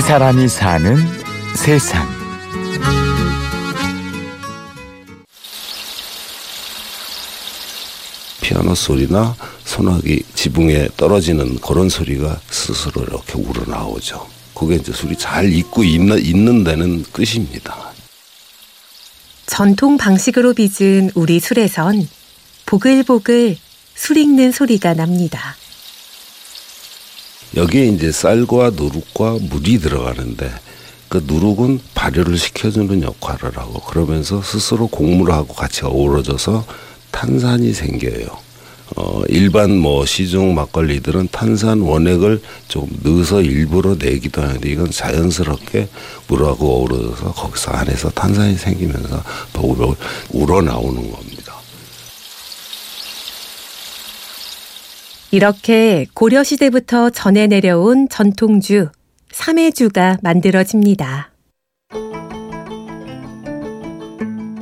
이 사람이 사는 세상. 피아노 소리나 소나기 지붕에 떨어지는 그런 소리가 스스로 이렇게 우러나오죠. 그게 이제 술이 잘 익고 있는, 있는 데는 끝입니다. 전통 방식으로 빚은 우리 술에선 보글보글 술 익는 소리가 납니다. 여기에 이제 쌀과 누룩과 물이 들어가는데 그 누룩은 발효를 시켜주는 역할을 하고 그러면서 스스로 곡물하고 같이 어우러져서 탄산이 생겨요. 어, 일반 뭐 시중 막걸리들은 탄산 원액을 좀 넣어서 일부러 내기도 하는데 이건 자연스럽게 물하고 어우러져서 거기서 안에서 탄산이 생기면서 보글보글 우러나오는 겁니다. 이렇게 고려시대부터 전해 내려온 전통주, 삼해주가 만들어집니다.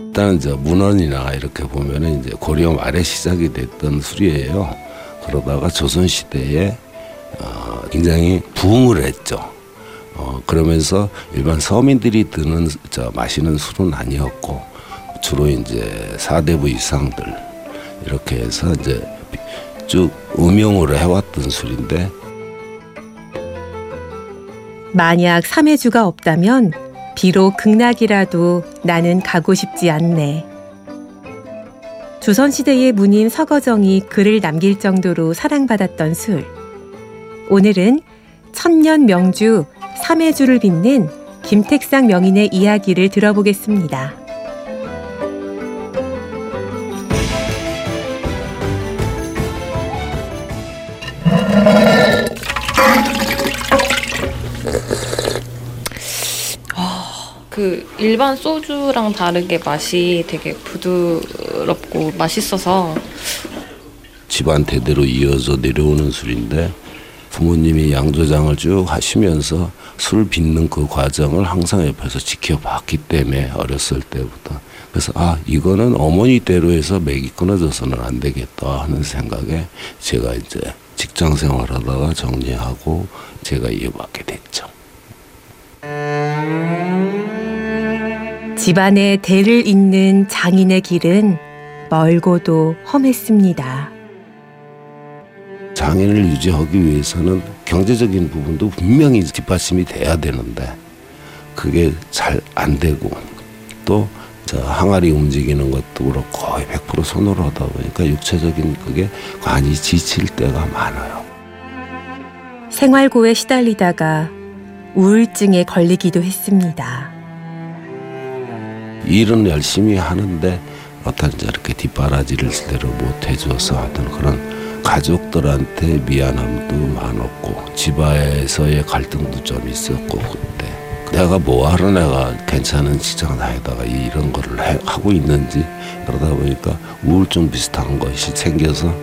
일단은 저 문헌이나 이렇게 보면은 이제 고려 말에 시작이 됐던 술이에요. 그러다가 조선 시대에 어, 굉장히 부흥을 했죠. 어, 그러면서 일반 서민들이 드는 저 마시는 술은 아니었고 주로 이제 사대부 이상들 이렇게 해서 이제 쭉 음용으로 해왔던 술인데 만약 삼해주가 없다면 비록 극락이라도 나는 가고 싶지 않네. 조선시대의 문인 서거정이 글을 남길 정도로 사랑받았던 술. 오늘은 천년 명주 삼해주를 빚는 김택상 명인의 이야기를 들어보겠습니다. 그 일반 소주랑 다르게 맛이 되게 부드럽고 맛있어서 집안 대대로 이어져 내려오는 술인데 부모님이 양조장을 쭉 하시면서 술 빚는 그 과정을 항상 옆에서 지켜봤기 때문에 어렸을 때부터 그래서 아 이거는 어머니 대로 해서 맥이 끊어져서는 안 되겠다 하는 생각에 제가 이제 직장 생활하다가 정리하고 제가 이어받게 됐죠. 집안의 대를 잇는 장인의 길은 멀고도 험했습니다. 장인을 유지하기 위해서는 경제적인 부분도 분명히 뒷받침이 돼야 되는데 그게 잘 안 되고 또 항아리 움직이는 것도 그렇고 거의 100% 손으로 하다 보니까 육체적인 그게 많이 지칠 때가 많아요. 생활고에 시달리다가 우울증에 걸리기도 했습니다. 일은 열심히 하는데 어떤 저렇게 뒷바라지를 제대로 못 해줘서 하여튼 그런 가족들한테 미안함도 많았고 집안에서의 갈등도 좀 있었고 그때. 내가 뭐하러 내가 괜찮은 직장 다니다가 이런 거를 해, 하고 있는지 그러다 보니까 우울증 비슷한 것이 생겨서.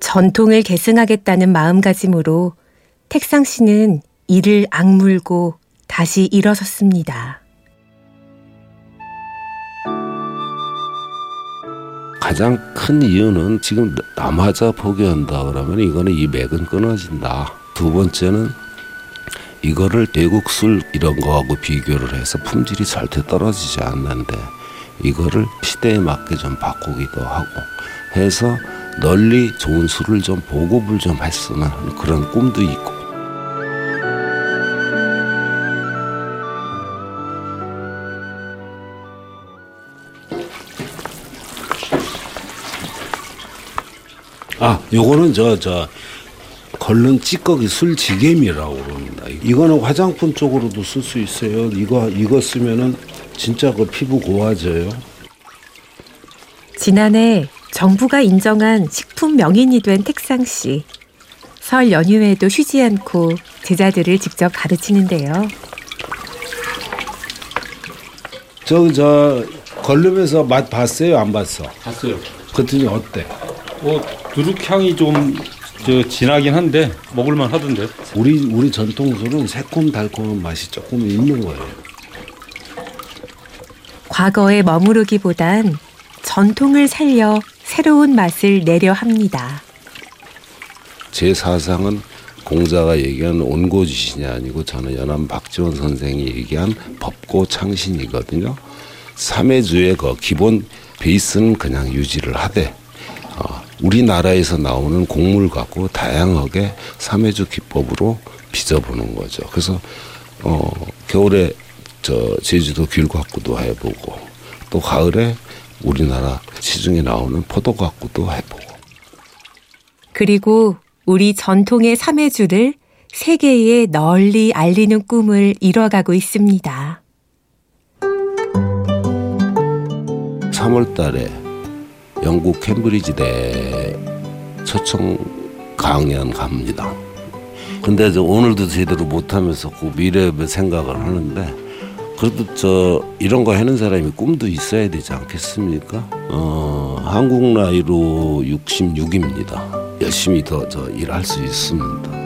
전통을 계승하겠다는 마음가짐으로 택상 씨는 이를 악물고 다시 일어섰습니다. 가장 큰 이유는 지금 남하자 포기한다 그러면 이거는 이 맥은 끊어진다. 두 번째는 이거를 대국술 이런 거하고 비교를 해서 품질이 절대 떨어지지 않는데 이거를 시대에 맞게 좀 바꾸기도 하고 해서 널리 좋은 술을 좀 보급을 좀 했으면 그런 꿈도 있고 아, 요거는 저, 저, 걸른 찌꺼기 술지개미라고 그럽니다. 이거는 화장품 쪽으로도 쓸 수 있어요. 이거, 이거 쓰면은 진짜 그 피부 고와져요. 지난해 정부가 인정한 식품 명인이 된 택상 씨. 설 연휴에도 쉬지 않고 제자들을 직접 가르치는데요. 저, 저, 걸르면서 맛 봤어요? 안 봤어? 봤어요. 그랬더니 어때? 어, 두둑향이 좀 저 진하긴 한데 먹을만 하던데. 우리 우리 전통 술은 새콤달콤한 맛이 조금 있는 거예요. 과거에 머무르기보단 전통을 살려 새로운 맛을 내려 합니다. 제 사상은 공자가 얘기한 온고지신이 아니고 저는 연암 박지원 선생이 얘기한 법고 창신이거든요. 삼해주의 그 기본 베이스는 그냥 유지를 하되 어, 우리나라에서 나오는 곡물 갖고 다양하게 삼해주 기법으로 빚어보는 거죠. 그래서 어, 겨울에 저 제주도 귤갖고도 해보고 또 가을에 우리나라 시중에 나오는 포도 갖고도 해보고 그리고 우리 전통의 삼해주를 세계에 널리 알리는 꿈을 이뤄가고 있습니다. 3월 달에 영국 캠브리지대 초청 강연 갑니다. 근데 저 오늘도 제대로 못하면서 그 미래 생각을 하는데 그래도 저 이런 거 하는 사람이 꿈도 있어야 되지 않겠습니까? 어, 한국 나이로 66입니다. 열심히 더 저 일할 수 있습니다.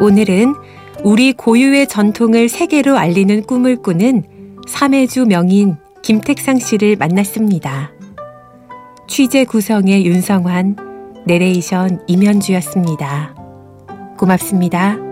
오늘은 우리 고유의 전통을 세계로 알리는 꿈을 꾸는 삼해주 명인 김택상 씨를 만났습니다. 취재 구성의 윤성환, 내레이션 임현주였습니다. 고맙습니다.